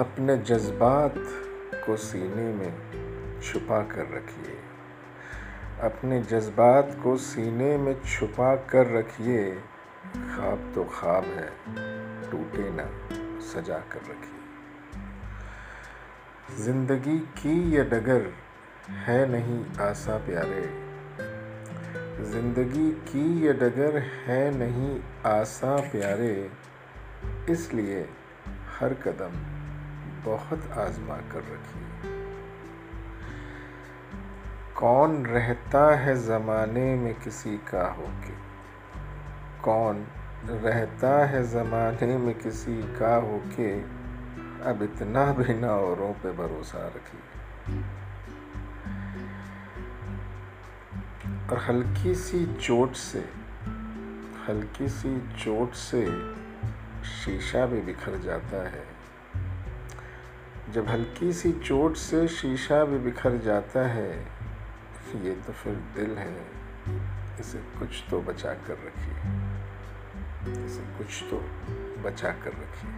अपने जज्बात को सीने में छुपा कर रखिए। अपने जज्बात को सीने में छुपा कर रखिए। ख्वाब तो ख्वाब है, टूटे ना, सजा कर रखिए। ज़िंदगी की ये डगर है नहीं आसा प्यारे। ज़िंदगी की ये डगर है नहीं आसा प्यारे। इसलिए हर कदम बहुत आजमा कर रखिए कौन रहता है ज़माने में किसी का होके? कौन रहता है ज़माने में किसी का होके? अब इतना भी ना औरों पे भरोसा रखिए और हल्की सी चोट से, हल्की सी चोट से शीशा भी बिखर जाता है। जब हल्की सी चोट से शीशा भी बिखर जाता है, ये तो फिर दिल है। इसे कुछ तो बचा कर रखिए। इसे कुछ तो बचा कर रखिए।